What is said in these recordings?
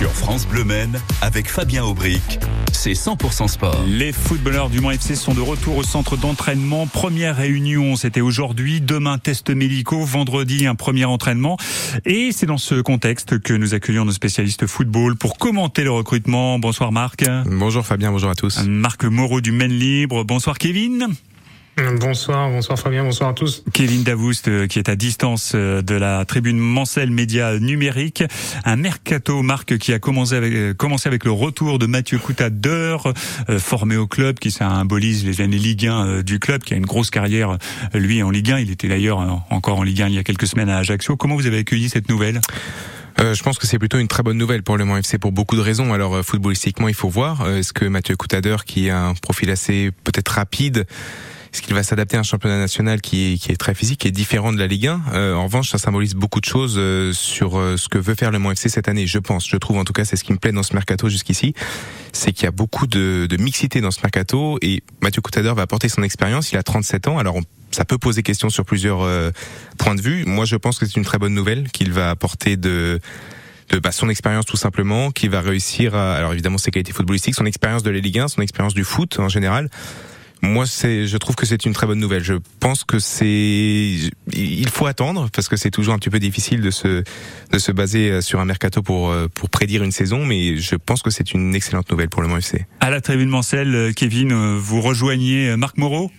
Sur France Bleu Men, avec Fabien Aubric, c'est 100% sport. Les footballeurs du Mans FC sont de retour au centre d'entraînement. Première réunion, c'était aujourd'hui. Demain, test médicaux. Vendredi, un premier entraînement. Et c'est dans ce contexte que nous accueillons nos spécialistes football pour commenter le recrutement. Bonsoir Marc. Bonjour Fabien, bonjour à tous. Marc Moreau du Maine Libre. Bonsoir Kevin. Bonsoir, bonsoir Fabien, bonsoir à tous. Kevin Davoust euh, qui est à distance euh, de la tribune Mancel Média Numérique. Un mercato Marc qui a commencé avec, euh, commencé avec le retour de Mathieu Coutadeur, formé au club, qui symbolise les années Ligue 1 du club, qui a une grosse carrière lui en Ligue 1. Il était d'ailleurs encore en Ligue 1 il y a quelques semaines à Ajaccio. Comment vous avez accueilli cette nouvelle? Je pense que c'est plutôt une très bonne nouvelle pour le Mans FC pour beaucoup de raisons. Alors footballistiquement, il faut voir est-ce que Mathieu Coutadeur, qui a un profil assez peut-être rapide, est-ce qu'il va s'adapter à un championnat national qui est, qui est très physique, qui est différent de la Ligue 1 euh, En revanche, ça symbolise beaucoup de choses euh, sur euh, ce que veut faire le FC cette année. Je pense, je trouve en tout cas, c'est ce qui me plaît dans ce mercato jusqu'ici, c'est qu'il y a beaucoup de, de, mixité dans ce mercato et Mathieu Coutadeur va apporter son expérience. Il a 37 ans, alors ça peut poser question sur plusieurs points de vue. Moi, je pense que c'est une très bonne nouvelle qu'il va apporter de de bah, son expérience tout simplement, qu'il va réussir à, alors évidemment ses qualités footballistiques, son expérience de la Ligue 1, son expérience du foot en général, moi, je trouve que c'est une très bonne nouvelle. Je pense que c'est, il faut attendre parce que c'est toujours un petit peu difficile de se, de se baser euh, sur un mercato pour, euh, pour prédire une saison, mais je pense que c'est une excellente nouvelle pour le FC. À la tribune Mancel, euh, Kevin, vous rejoignez Marc Moreau?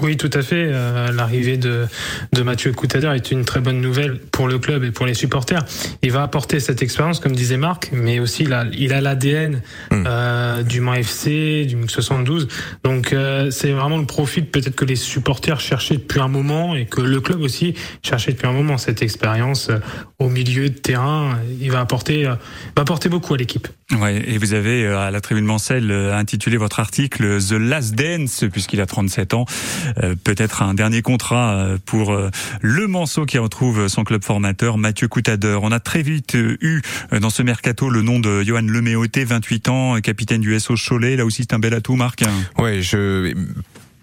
Oui, tout à fait. Euh, l'arrivée de, de Mathieu Coutadeur est une très bonne nouvelle pour le club et pour les supporters. Il va apporter cette expérience, comme disait Marc, mais aussi il a il a l'ADN hmm. euh, du Mans FC, du 72. Donc euh, c'est vraiment le profit peut-être que les supporters cherchaient depuis un moment et que le club aussi cherchait depuis un moment cette expérience euh, au milieu de terrain. Il va apporter va apporter beaucoup à l'équipe. Ouais, et vous avez à la tribune Mancel intitulé votre article The Last Dance puisqu'il a 37 ans. Euh, peut-être un dernier contrat euh, pour euh, le Manceau qui retrouve son club formateur Mathieu Coutadeur. On a très vite eu dans ce mercato le nom de Johan Leméoté, 28 ans, capitaine du SO Cholet. Là aussi, c'est un bel atout, Marc. Ouais, je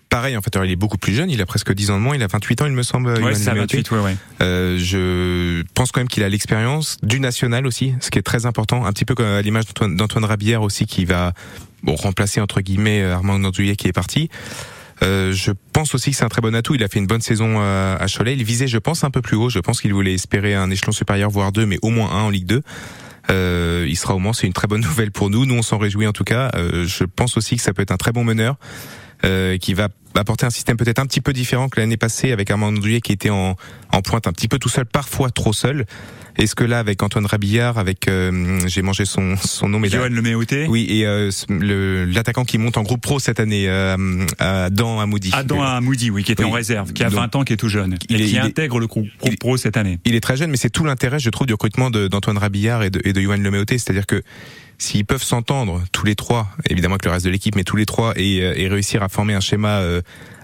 pareil en fait il est beaucoup plus jeune il a presque 10 ans de moins il a 28 ans il me semble ouais, c'est 28 ouais, ouais. Euh, je pense quand même qu'il a l'expérience du national aussi ce qui est très important un petit peu comme à l'image d'Antoine Rabière aussi qui va bon remplacer entre guillemets Armand Nandouillet qui est parti je pense aussi que c'est un très bon atout. Il a fait une bonne saison euh, à Cholet. Il visait, je pense, un peu plus haut. Je pense qu'il voulait espérer un échelon supérieur, voire deux, mais au moins un en Ligue 2. Euh, il sera au moins, c'est une très bonne nouvelle pour nous. Nous, on s'en réjouit en tout cas. Euh, je pense aussi que ça peut être un très bon meneur. Euh, qui va apporter un système peut-être un petit peu différent que l'année passée avec Armand Andouillet qui était en, en pointe un petit peu tout seul, parfois trop seul. Est-ce que là, avec Antoine Rabillard, avec euh, j'ai mangé son son nom, mais Johan Leméoté. Oui, et euh, l'attaquant qui monte en groupe pro cette année, euh, Adam Amoudi. Adam Amoudi, oui, qui était en réserve, qui a 20 ans, qui est tout jeune, et qui intègre le groupe pro cette année. Il est très jeune, mais c'est tout l'intérêt, je trouve, du recrutement d'Antoine Rabillard et de, et de Johan Leméoté, c'est-à-dire que s'ils peuvent s'entendre tous les trois, évidemment avec le reste de l'équipe, mais tous les trois et, et, réussir à former un schéma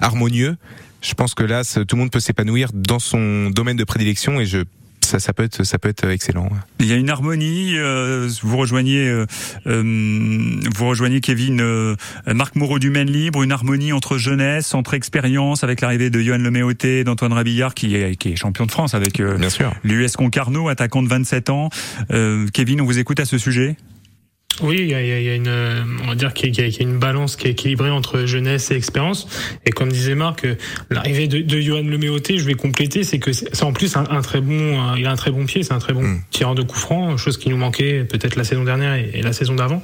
harmonieux, je pense que là, tout le monde peut s'épanouir dans son domaine de prédilection et je ça, ça, peut être, ça peut être excellent. Il y a une harmonie. Euh, vous rejoignez, euh, euh, vous rejoignez Kevin, euh, Marc Moreau du Maine Libre, une harmonie entre jeunesse, entre expérience, avec l'arrivée de Johan Leméoté, d'Antoine Rabillard, qui est, qui est champion de France avec l'US Concarneau, attaquant de 27 ans. Kevin, on vous écoute à ce sujet? Oui, il y a, y a, une, on va dire qu'il y, a une balance qui est équilibrée entre jeunesse et expérience. Et comme disait Marc, l'arrivée de, de Johan Leméoté, je vais compléter, c'est que c'est en plus un, très bon, il a un très bon pied, c'est un très bon mm. tireur de coup franc, chose qui nous manquait peut-être la saison dernière et, la saison d'avant.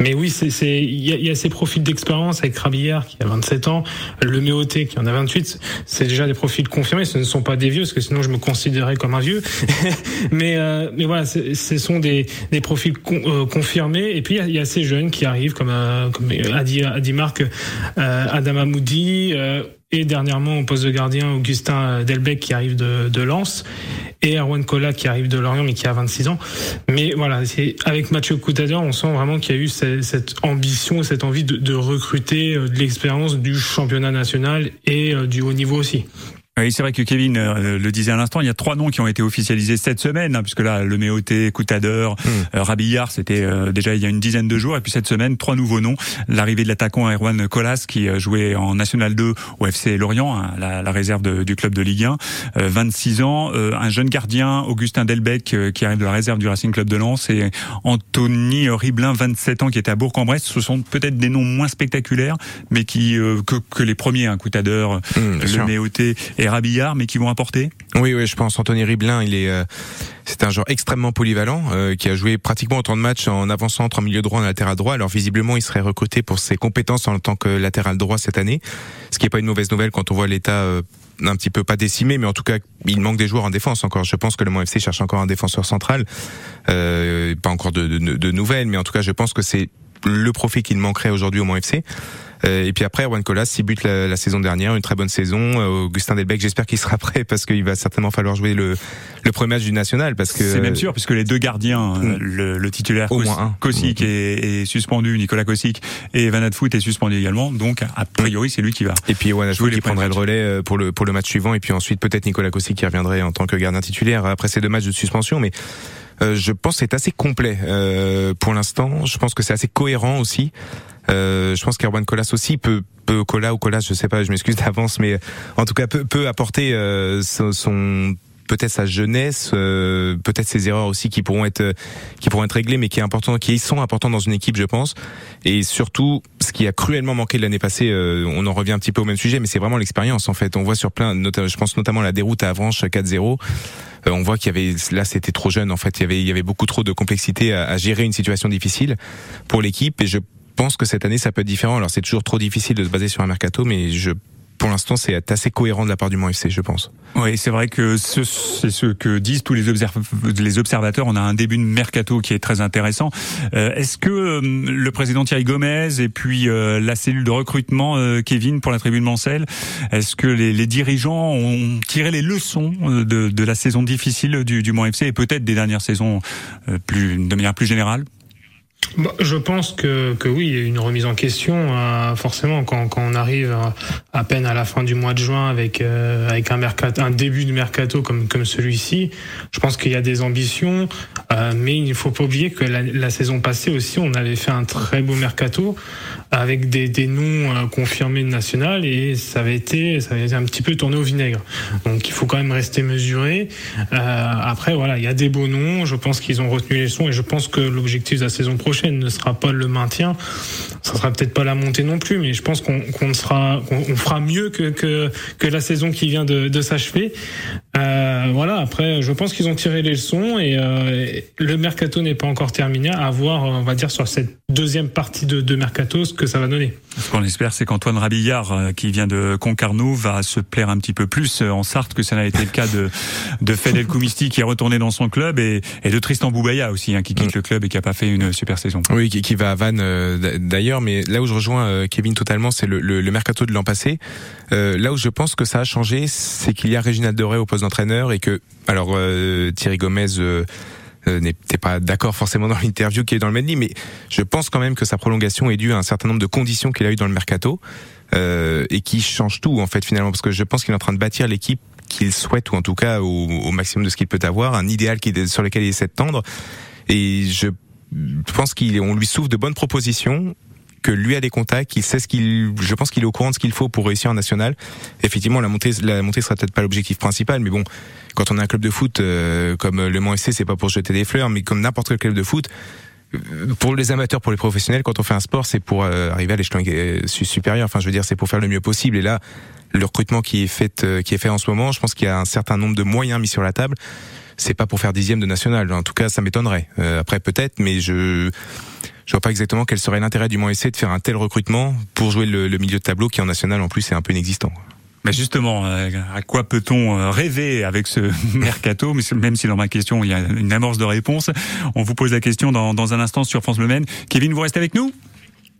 Mais oui, c'est, c'est, il y a, y a, ces profils d'expérience avec Rabillard qui a 27 ans, Leméoté qui en a 28. C'est déjà des profils confirmés. Ce ne sont pas des vieux, parce que sinon je me considérais comme un vieux. mais, euh, mais voilà, ce sont des, des profils euh, confirmés et puis il y, a ces jeunes qui arrivent, comme, euh, comme a, dit, a dit Marc, euh, Adam Amoudi, euh, et dernièrement au poste de gardien Augustin Delbecq qui arrive de, Lens et Erwan Kola qui arrive de Lorient mais qui a 26 ans. Mais voilà, c'est avec Mathieu Coutadeur, on sent vraiment qu'il y a eu cette, cette ambition, cette envie de recruter de l'expérience du championnat national et du haut niveau aussi. Oui, c'est vrai que Kevin euh, le disait à l'instant, il y a trois noms qui ont été officialisés cette semaine, hein, puisque là, le Méoté, Coutadeur, hmm. euh, Rabillard, c'était euh, déjà il y a une dizaine de jours, et puis cette semaine, trois nouveaux noms. L'arrivée de l'attaquant Erwan Colas, qui jouait en National 2 au FC Lorient, hein, la, la, réserve du club de Ligue 1, 26 ans, un jeune gardien, Augustin Delbecq, qui arrive de la réserve du Racing Club de Lens, et Anthony Riblin, 27 ans, qui était à Bourg-en-Bresse. Ce sont peut-être des noms moins spectaculaires, mais qui que, que les premiers, hein, Coutadeur, hmm, le Méoté et Rabillard, mais qui vont apporter Oui, oui, je pense. Anthony Riblin, il est, euh, c'est un joueur extrêmement polyvalent euh, qui a joué pratiquement autant de matchs en avant-centre, en milieu droit, en latéral droit. Alors visiblement, il serait recruté pour ses compétences en tant que latéral droit cette année, ce qui est pas une mauvaise nouvelle quand on voit l'état. Euh, un petit peu pas décimé, mais en tout cas, il manque des joueurs en défense encore. Je pense que le FC cherche encore un défenseur central. Euh, pas encore de, nouvelles, mais en tout cas, je pense que c'est le profil qu'il manquerait aujourd'hui au FC. Euh, et puis après, Juan Colas, 6 buts la, saison dernière, une très bonne saison. Euh, Augustin Delbecq, j'espère qu'il sera prêt parce qu'il va certainement falloir jouer le, le premier match du national parce que c'est même sûr puisque les deux gardiens, euh, mm. le, le, titulaire Au Kosik mm. est, est, suspendu, Nicolas Kosik et Van Foot est suspendu également. Donc a priori, c'est lui qui va. Et puis Van Foot qui prendrait le relais pour le pour le match suivant et puis ensuite peut-être Nicolas Kosik qui reviendrait en tant que gardien titulaire après ces deux matchs de suspension, mais je pense que c'est assez complet euh, pour l'instant. Je pense que c'est assez cohérent aussi. Euh, je pense qu'Erwan Colas aussi peut, peut Colas ou Colas, je sais pas, je m'excuse d'avance, mais en tout cas peut, peut apporter euh, son, peut-être sa jeunesse, euh, peut-être ses erreurs aussi qui pourront être qui pourront être réglées, mais qui est important, qui sont importants dans une équipe, je pense. Et surtout, ce qui a cruellement manqué l'année passée, on en revient un petit peu au même sujet, mais c'est vraiment l'expérience en fait. On voit sur plein, je pense notamment la déroute à Avranches 4-0. on voit qu'il y avait là c'était trop jeune en fait il y avait il y avait beaucoup trop de complexité à, à gérer une situation difficile pour l'équipe et je pense que cette année ça peut être différent. Alors c'est toujours trop difficile de se baser sur un mercato, mais je pour l'instant, c'est assez cohérent de la part du Mont FC, je pense. Oui, c'est vrai que c'est ce, que disent tous les, les, observateurs. On a un début de mercato qui est très intéressant. Euh, est-ce que euh, le président Thierry Gomez et puis euh, la cellule de recrutement Kevin pour la tribune Mancel, est-ce que les, les, dirigeants ont tiré les leçons de, de la saison difficile du, du Mont FC et peut-être des dernières saisons plus, de manière plus générale? Bah, je pense que, que oui, une remise en question, euh, forcément, quand, quand on arrive à, peine à la fin du mois de juin avec, euh, avec un, mercato, un début de mercato comme, comme celui-ci. Je pense qu'il y a des ambitions, euh, mais il ne faut pas oublier que la, la, saison passée aussi, on avait fait un très beau mercato avec des, des noms confirmés de national et ça avait, été, ça avait été un petit peu tourné au vinaigre. Donc il faut quand même rester mesuré. après, voilà, il y a des beaux noms, je pense qu'ils ont retenu les sons et je pense que l'objectif de la saison prochaine, ne sera pas le maintien. Ça sera peut-être pas la montée non plus, mais je pense qu'on fera mieux que, la saison qui vient de s'achever. Euh, voilà. Après, je pense qu'ils ont tiré les leçons et euh, le mercato n'est pas encore terminé. À voir, on va dire sur cette deuxième partie de, de mercato, ce que ça va donner. Ce qu'on espère, c'est qu'Antoine Rabillard, euh, qui vient de Concarneau, va se plaire un petit peu plus en Sarthe que ça n'a été le cas de de Fedel Koumisti qui est retourné dans son club et, et de Tristan Boubaya aussi, hein, qui quitte mm. le club et qui a pas fait une super saison. Oui, qui, va à Vannes euh, d'ailleurs, mais là où je rejoins euh, Kevin totalement, c'est le, le, mercato de l'an passé. Euh, là où je pense que ça a changé, c'est qu'il y a Réginald Doré au poste d'entraîneur et que, alors Thierry Gomez n'était pas d'accord forcément dans l'interview qui est dans le Medley, mais je pense quand même que sa prolongation est due à un certain nombre de conditions qu'il a eu dans le mercato euh, et qui change tout en fait finalement parce que je pense qu'il est en train de bâtir l'équipe qu'il souhaite ou en tout cas au, maximum de ce qu'il peut avoir, un idéal qui, sur lequel il essaie de tendre. Et je pense qu'on lui souffre de bonnes propositions que lui a des contacts, qu'il sait ce qu'il, je pense qu'il est au courant de ce qu'il faut pour réussir en national. Effectivement, la montée, la montée sera peut-être pas l'objectif principal, mais bon, quand on a un club de foot euh, comme le Mans SC, c'est pas pour jeter des fleurs, mais comme n'importe quel club de foot, euh, pour les amateurs, pour les professionnels, quand on fait un sport, c'est pour euh, arriver à l'échelon supérieur. Enfin, je veux dire, c'est pour faire le mieux possible. Et là, le recrutement qui est fait, qui est fait en ce moment, je pense qu'il y a un certain nombre de moyens mis sur la table c'est pas pour faire dixième de national. En tout cas, ça m'étonnerait. Euh, après, peut-être, mais je je vois pas exactement quel serait l'intérêt du Mans SC de faire un tel recrutement pour jouer le, milieu de tableau qui en national en plus est un peu inexistant. Mais justement, euh, à quoi peut-on euh, rêver avec ce mercato? Même si dans ma question il y a une amorce de réponse, on vous pose la question dans, dans un instant sur France Le Maine. Kevin, vous restez avec nous?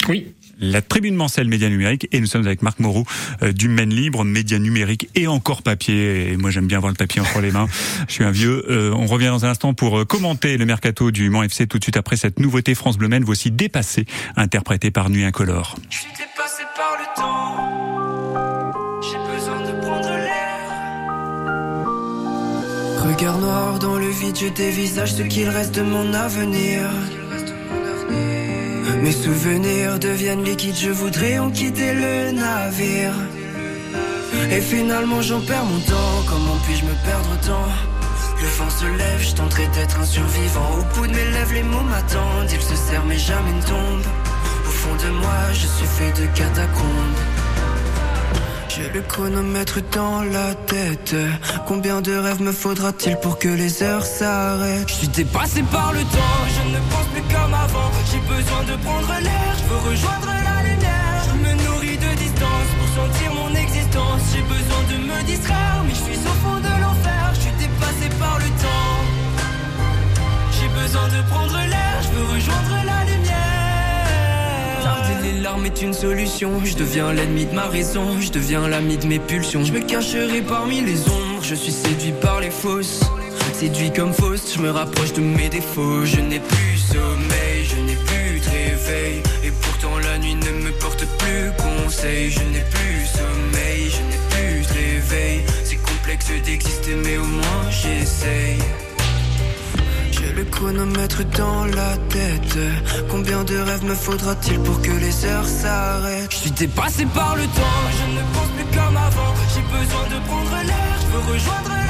Oui la tribune Mancel Média Numérique et nous sommes avec Marc Moreau euh, du Maine Libre, Média Numérique et encore papier. Et moi j'aime bien avoir le papier entre les mains. Je suis un vieux. Euh, on revient dans un instant pour euh, commenter le mercato du Mans FC tout de suite après cette nouveauté France Bleu Maine, voici dépassé, interprété par Nuit Incolore. Je suis dépassé par le temps. J'ai besoin de prendre l'air. Regard noir dans le vide, je dévisage ce qu'il reste de mon avenir. Mes souvenirs deviennent liquides, je voudrais en quitter le navire. Et finalement j'en perds mon temps, comment puis-je me perdre tant Le vent se lève, je tenterai d'être un survivant. Au bout de mes lèvres, les mots m'attendent, ils se serrent mais jamais ne tombent. Au fond de moi, je suis fait de catacombes. J'ai le chronomètre dans la tête. Combien de rêves me faudra-t-il pour que les heures s'arrêtent? Je suis dépassé par le temps, je ne besoin de prendre l'air, je veux rejoindre la lumière. Je me nourris de distance pour sentir mon existence. J'ai besoin de me distraire, mais je suis au fond de l'enfer. Je suis dépassé par le temps. J'ai besoin de prendre l'air, je veux rejoindre la lumière. Garder les larmes est une solution. Je deviens l'ennemi de ma raison. Je deviens l'ami de mes pulsions. Je me cacherai parmi les ombres. Je suis séduit par les fausses. Séduit comme fausse, je me rapproche de mes défauts. Je n'ai plus sommeil, Et pourtant la nuit ne me porte plus conseil. Je n'ai plus sommeil, je n'ai plus de réveil. C'est complexe d'exister, mais au moins j'essaye. J'ai le chronomètre dans la tête. Combien de rêves me faudra-t-il pour que les heures s'arrêtent? Je suis dépassé par le temps, je ne pense plus comme avant. J'ai besoin de prendre l'air, je veux rejoindre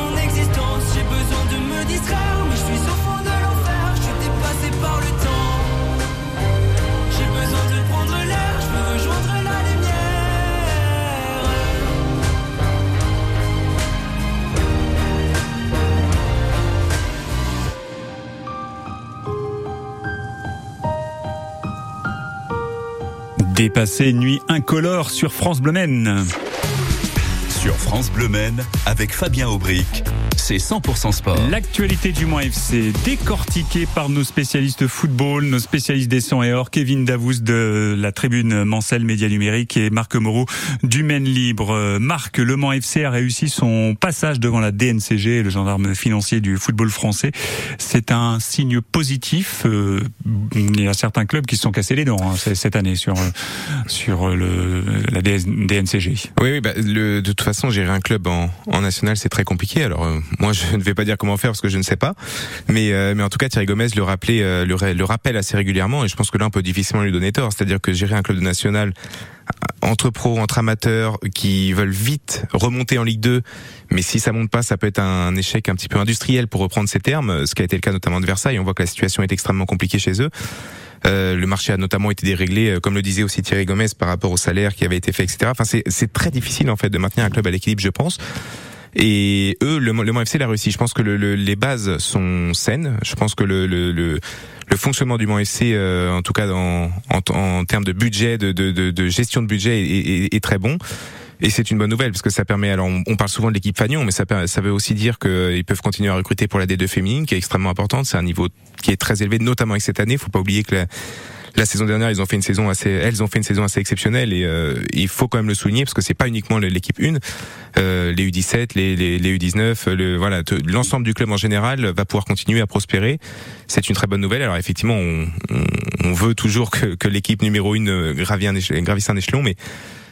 me distraire, mais je suis au fond de l'enfer. Je suis dépassé par le temps. J'ai besoin de prendre l'air, je veux rejoindre la lumière. Dépassé nuit incolore sur France Bleu Maine. Sur France Bleu Maine, avec Fabien Aubric, c'est 100% sport. L'actualité du Mans FC décortiquée par nos spécialistes football, nos spécialistes des 100 et or, Kevin Davous de la tribune Mancel Média Numérique et Marc Moreau du Maine Libre. Euh, Marc, le Mans FC a réussi son passage devant la DNCG, le gendarme financier du football français. C'est un signe positif. Euh, Il y a certains clubs qui se sont cassés les dents hein, cette année sur euh, sur le la DNCG. Oui, oui bah, le, de toute façon, gérer un club en, en national, c'est très compliqué. Alors, moi, je ne vais pas dire comment faire parce que je ne sais pas. Mais, euh, mais en tout cas, Thierry Gomez le rappelait, euh, le, le rappelle assez régulièrement. Et je pense que là, on peut difficilement lui donner tort. C'est-à-dire que gérer un club de national entre pros, entre amateurs, qui veulent vite remonter en Ligue 2, mais si ça monte pas, ça peut être un échec un petit peu industriel pour reprendre ces termes, ce qui a été le cas notamment de Versailles. On voit que la situation est extrêmement compliquée chez eux. Euh, le marché a notamment été déréglé, euh, comme le disait aussi Thierry Gomez, par rapport au salaire qui avait été fait, etc. Enfin, c'est très difficile en fait de maintenir un club à l'équilibre, je pense. Et eux, le, le Mans FC l'a réussi. Je pense que le, le- les bases sont saines. Je pense que le, le, fonctionnement du Mans FC, euh, en tout cas en, en, en termes de budget, de, de, de, de gestion de budget, est, est- est très bon. Et c'est une bonne nouvelle parce que ça permet. Alors, on, parle souvent de l'équipe Fagnon, mais ça, ça veut aussi dire qu'ils peuvent continuer à recruter pour la D2 féminine, qui est extrêmement importante. C'est un niveau qui est très élevé, notamment avec cette année. Faut pas oublier que la, la saison dernière, ils ont fait une saison assez, elles ont fait une saison assez exceptionnelle et euh, il faut quand même le souligner parce que c'est pas uniquement l'équipe 1, euh, les U17, les, les, les U19, le, voilà, l'ensemble du club en général va pouvoir continuer à prospérer. C'est une très bonne nouvelle. Alors effectivement, on, on, veut toujours que, que l'équipe numéro 1 gravisse un, éche- gravisse un échelon, mais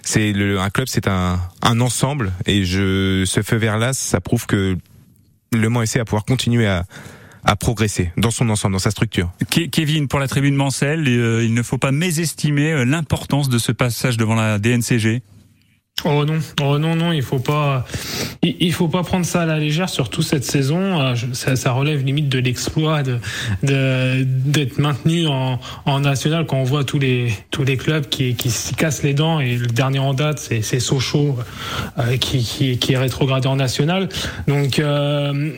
c'est un club, c'est un, un ensemble et je, ce feu vert là, ça prouve que le Mans FC va pouvoir continuer à, à progresser dans son ensemble, dans sa structure. Ke- Kevin, pour la tribune Mancel, euh, il ne faut pas mésestimer euh, l'importance de ce passage devant la DNCG. Oh non, oh non, non, il faut pas, il, faut pas prendre ça à la légère, surtout cette saison. je- Ça, ça relève limite de l'exploit de de- d'être maintenu en, en national quand on voit tous les tous les clubs qui qui s'y cassent les dents et le dernier en date c'est c'est Sochaux euh, qui, qui qui est rétrogradé en national. Donc euh,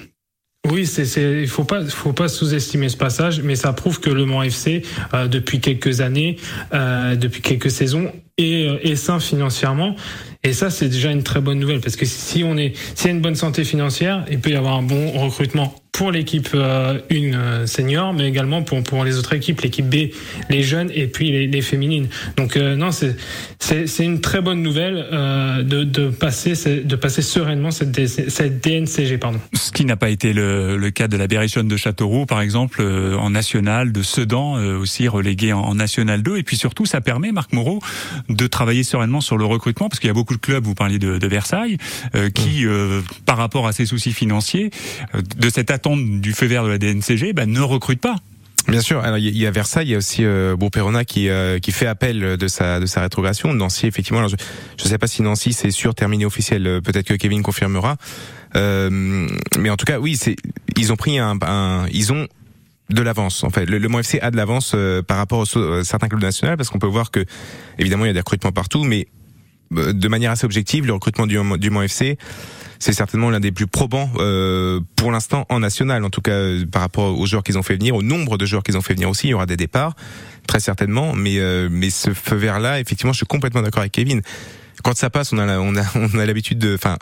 Oui, c'est, c'est, il faut pas, faut pas sous-estimer ce passage, mais ça prouve que le Mans FC, euh, depuis quelques années, euh, depuis quelques saisons, est, euh, est sain financièrement. Et ça, c'est déjà une très bonne nouvelle, parce que si on est, s'il y a une bonne santé financière, il peut y avoir un bon recrutement pour l'équipe euh, une euh, senior, mais également pour pour les autres équipes, l'équipe B, les jeunes et puis les, les féminines. Donc euh, non, c'est une très bonne nouvelle euh, de de passer de passer sereinement cette cette DNCG pardon. Ce qui n'a pas été le, le cas de la Berrichonne de Châteauroux, par exemple, euh, en national, de Sedan euh, aussi relégué en, en, national 2, et puis surtout ça permet Marc Moreau de travailler sereinement sur le recrutement, parce qu'il y a beaucoup de clubs, vous parliez de, de Versailles, qui par rapport à ces soucis financiers, de cette attente du feu vert de la DNCG, bah, ne recrute pas. Bien sûr. Alors il y a Versailles, il y a aussi euh, Bourg-Perona qui euh, qui fait appel de sa de sa rétrogradation. Nancy, effectivement. Alors, je ne sais pas si Nancy c'est sûr terminé officiel. Euh, peut-être que Kevin confirmera. Euh, mais en tout cas, oui, c'est ils ont pris un, un ils ont de l'avance en fait. Le, le Mont FC a de l'avance euh, par rapport aux certains clubs nationaux parce qu'on peut voir que évidemment il y a des recrutements partout, mais de manière assez objective, le recrutement du, du FC c'est certainement l'un des plus probants euh, pour l'instant en national, en tout cas euh, par rapport aux joueurs qu'ils ont fait venir, au nombre de joueurs qu'ils ont fait venir aussi. Il y aura des départs, très certainement, mais euh, mais ce feu vert là, effectivement, je suis complètement d'accord avec Kevin. Quand ça passe, on a on a on a l'habitude de, enfin.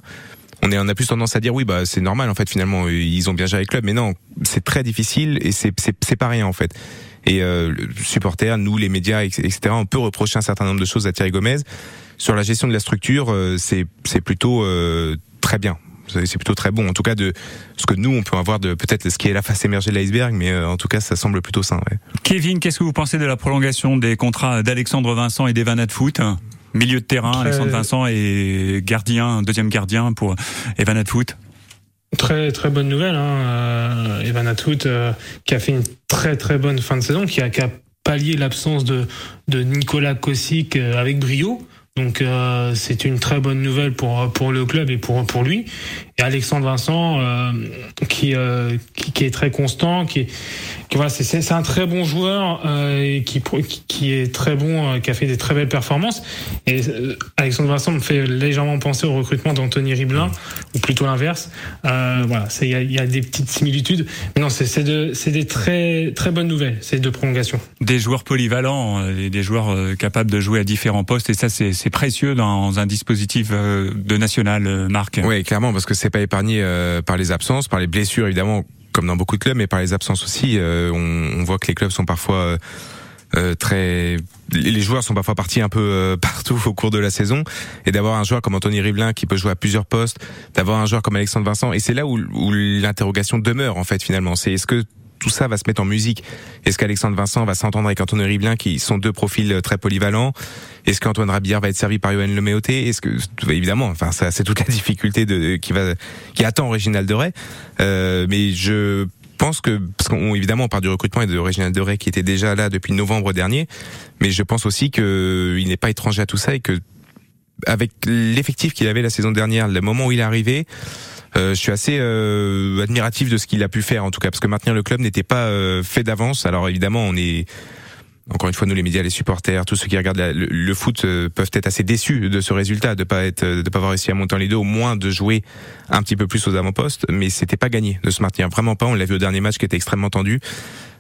On, on a plus tendance à dire oui bah c'est normal en fait finalement ils ont bien géré le club mais non c'est très difficile et c'est c'est pas rien en fait et euh, supporters nous les médias etc on peut reprocher un certain nombre de choses à Thierry Gomez sur la gestion de la structure euh, c'est c'est plutôt euh, très bien. C'est plutôt très bon. En tout cas, de ce que nous, on peut avoir de peut-être ce qui est la face émergée de l'iceberg, mais euh, en tout cas, ça semble plutôt sain. Ouais. Kevin, qu'est-ce que vous pensez de la prolongation des contrats d'Alexandre Vincent et d'Evan Foot Milieu de terrain, très... Alexandre Vincent et gardien, deuxième gardien pour Evan Foot Très très bonne nouvelle, hein. euh, Evan Atwood euh, qui a fait une très très bonne fin de saison, qui a, qui a pallié l'absence de, de Nicolas Kossic euh, avec brio. Donc c'est une très bonne nouvelle pour pour le club et pour pour lui. Et Alexandre Vincent euh, qui, euh, qui, qui est très constant, qui qui voilà c'est c'est un très bon joueur euh, et qui qui est très bon, euh, qui a fait des très belles performances. Et euh, Alexandre Vincent me fait légèrement penser au recrutement d'Anthony Riblin ou plutôt l'inverse. voilà, c'est il y a, y a, des petites similitudes. Mais non, c'est c'est de c'est des très très bonnes nouvelles ces deux prolongations. Des joueurs polyvalents, des, des joueurs capables de jouer à différents postes et ça c'est c'est précieux dans un dispositif de national, Marc. Oui, clairement, parce que c'est pas épargné euh, par les absences, par les blessures évidemment, comme dans beaucoup de clubs, mais par les absences aussi. Euh, on, voit que les clubs sont parfois euh, très les joueurs sont parfois partis un peu partout au cours de la saison et d'avoir un joueur comme Anthony Rivelin qui peut jouer à plusieurs postes, d'avoir un joueur comme Alexandre Vincent et c'est là où, où l'interrogation demeure en fait finalement. C'est est-ce que tout ça va se mettre en musique. Est-ce qu'Alexandre Vincent va s'entendre avec Antoine Riblin, qui sont deux profils très polyvalents? Est-ce qu'Antoine Rabillard va être servi par Yoann Leméoté? Est-ce que évidemment, enfin ça c'est toute la difficulté de qui va qui attend Original de Ray. Euh, mais je pense que parce qu'on évidemment on parle du recrutement et de Original de Ray qui était déjà là depuis novembre dernier, mais je pense aussi que il n'est pas étranger à tout ça et que avec l'effectif qu'il avait la saison dernière, le moment où il est arrivé, euh, je suis assez euh, admiratif de ce qu'il a pu faire en tout cas parce que maintenir le club n'était pas euh, fait d'avance. Alors évidemment, on est encore une fois nous les médias, les supporters, tous ceux qui regardent le, foot euh, peuvent être assez déçus de ce résultat, de pas être, de pas avoir réussi à monter en les deux, au moins de jouer un petit peu plus aux avant-postes, mais c'était pas gagné de se maintenir, vraiment pas. On l'a vu au dernier match qui était extrêmement tendu.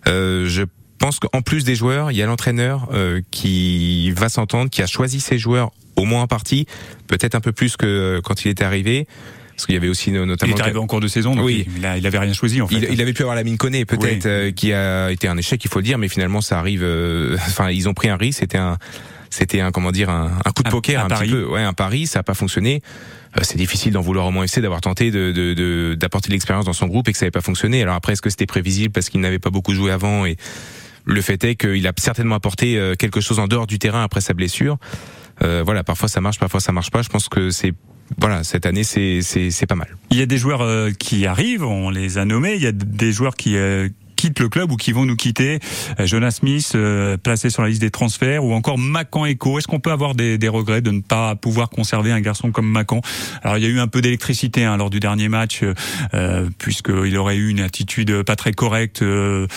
Euh, je pense qu'en plus des joueurs, il y a l'entraîneur euh, qui va s'entendre, qui a choisi ses joueurs au moins en partie, peut-être un peu plus que quand il était arrivé. Parce qu'il y avait aussi notamment. Il est arrivé en cours de saison, donc oui. il, il avait rien choisi en fait. Il, il avait pu avoir la mine Koné peut-être, oui. euh, qui a été un échec, il faut le dire, mais finalement ça arrive. Euh, enfin, ils ont pris un risque. C'était un, c'était un comment dire, un, un coup de poker, un, un petit peu, ouais, un pari. Ça a pas fonctionné. Euh, c'est difficile d'en vouloir au moins FC d'avoir tenté de, de, d'apporter de l'expérience dans son groupe et que ça n'avait pas fonctionné. Alors après, est-ce que c'était prévisible parce qu'il n'avait pas beaucoup joué avant et le fait est qu'il a certainement apporté quelque chose en dehors du terrain après sa blessure. Euh, voilà, parfois ça marche, parfois ça marche pas. Je pense que c'est voilà, cette année, c'est pas mal. Il y a des joueurs euh, qui arrivent, on les a nommés. Il y a des joueurs qui euh, quittent le club ou qui vont nous quitter. Jonas Smith placé sur la liste des transferts ou encore Macan Echo. Est-ce qu'on peut avoir des, des, regrets de ne pas pouvoir conserver un garçon comme Macan? Alors il y a eu un peu d'électricité hein, lors du dernier match euh, puisqu'il aurait eu une attitude pas très correcte euh,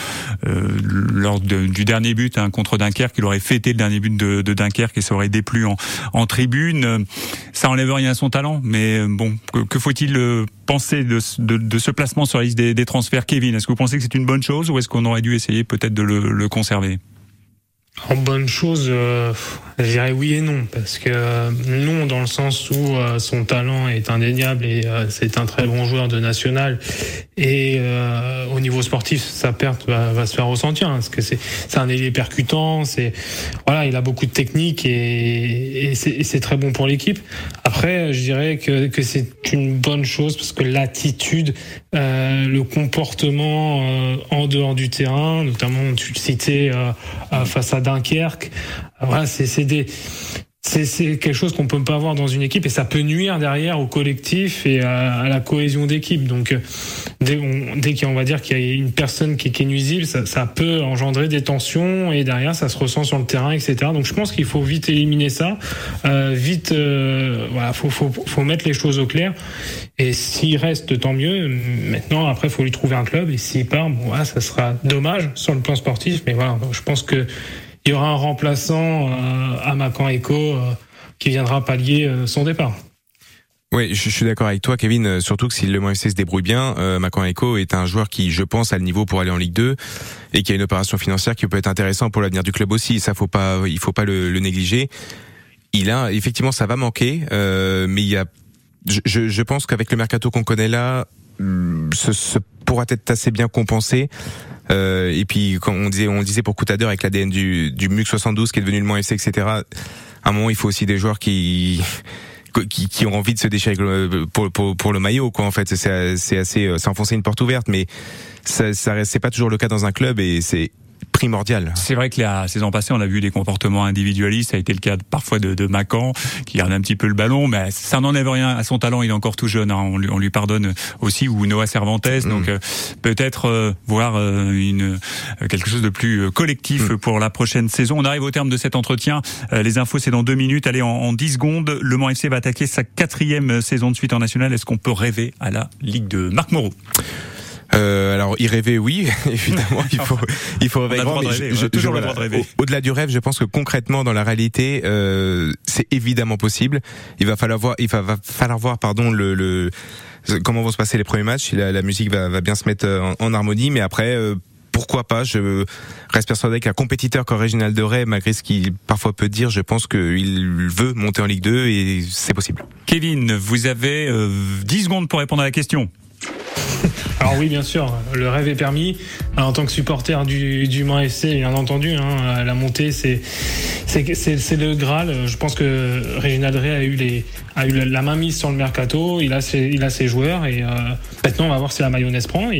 lors du dernier but hein, contre Dunkerque. Il aurait fêté le dernier but de, de Dunkerque et ça aurait déplu en, en tribune. Ça enlève rien à son talent, mais bon, que, faut-il penser de, de, de, ce placement sur la liste des, des transferts, Kevin Est-ce que vous pensez que c'est une bonne chose? Ou est-ce qu'on aurait dû essayer peut-être de le, conserver? En bonne chose, euh, je dirais oui et non, parce que euh, non dans le sens où euh, son talent est indéniable et c'est un très bon joueur de national. Et au niveau sportif, sa perte va, se faire ressentir, hein, parce que c'est un ailier percutant, voilà, il a beaucoup de technique et c'est très bon pour l'équipe. Après, je dirais que, que c'est une bonne chose parce que l'attitude, le comportement en dehors du terrain, notamment tu le citais face à Dunkerque. Voilà, c'est des c'est quelque chose qu'on peut pas avoir dans une équipe et ça peut nuire derrière au collectif et à, la cohésion d'équipe. Donc dès, dès qu'on va dire qu'il y a une personne qui, est nuisible, ça, ça, peut engendrer des tensions et derrière ça se ressent sur le terrain, etc. Donc je pense qu'il faut vite éliminer ça, euh, vite, euh, voilà, faut, faut, faut mettre les choses au clair. Et s'il reste, tant mieux. Maintenant, après, faut lui trouver un club et s'il part, bon, voilà, ça sera dommage sur le plan sportif, mais voilà, je pense que il y aura un remplaçant euh, à Macan Echo euh, qui viendra pallier euh, son départ. Oui, je, suis d'accord avec toi, Kevin. Surtout que si le FC se débrouille bien, euh, Macan Echo est un joueur qui, je pense, a le niveau pour aller en Ligue 2 et qui a une opération financière qui peut être intéressant pour l'avenir du club aussi. Ça, faut pas, il faut pas le, négliger. Il a, effectivement, ça va manquer, euh, mais il y a, je, je pense qu'avec le mercato qu'on connaît là, ce, ce pourra être assez bien compensé. Euh, et puis quand on disait, on disait pour Coutadeur avec l'ADN du, du MUC 72 qui est devenu le Mans FC, etc. À un moment, il faut aussi des joueurs qui qui, qui ont envie de se déchirer pour, pour, pour le maillot quoi en fait c'est assez euh, c'est enfoncer une porte ouverte mais ça ça c'est pas toujours le cas dans un club et c'est primordial. C'est vrai que la saison passée, on a vu des comportements individualistes. Ça a été le cas parfois de, de Macan, qui garde un petit peu le ballon, mais ça n'enlève rien à son talent. Il est encore tout jeune. Hein. On, lui, on, lui, pardonne aussi ou Noah Cervantes. Mm. Donc euh, peut-être euh, voir euh, une quelque chose de plus collectif mm. pour la prochaine saison. On arrive au terme de cet entretien. les infos, c'est dans deux minutes. Allez, en, en 10 secondes, Le Mans FC va attaquer sa quatrième saison de suite en national. Est-ce qu'on peut rêver à la Ligue de Marc Moreau? Euh, alors y rêver, oui, évidemment, il faut, il faut rêver. Au-delà du rêve, je pense que concrètement, dans la réalité, euh, c'est évidemment possible. Il va falloir voir, il va, va falloir voir, pardon, le, le comment vont se passer les premiers matchs. La, la musique va, va, bien se mettre en, en harmonie, mais après. Euh, pourquoi pas Je reste persuadé qu'un compétiteur comme Réginald de Ray, malgré ce qu'il parfois peut dire, je pense qu'il veut monter en Ligue 2 et c'est possible. Kevin, vous avez euh, 10 secondes pour répondre à la question. Alors oui, bien sûr, le rêve est permis. en tant que supporter du, du Mans FC, bien entendu, hein, la montée, c'est le Graal. Je pense que Réginald Drey a eu, la main mise sur le mercato. Il a ses, il a ses joueurs et euh, maintenant on va voir si la mayonnaise prend.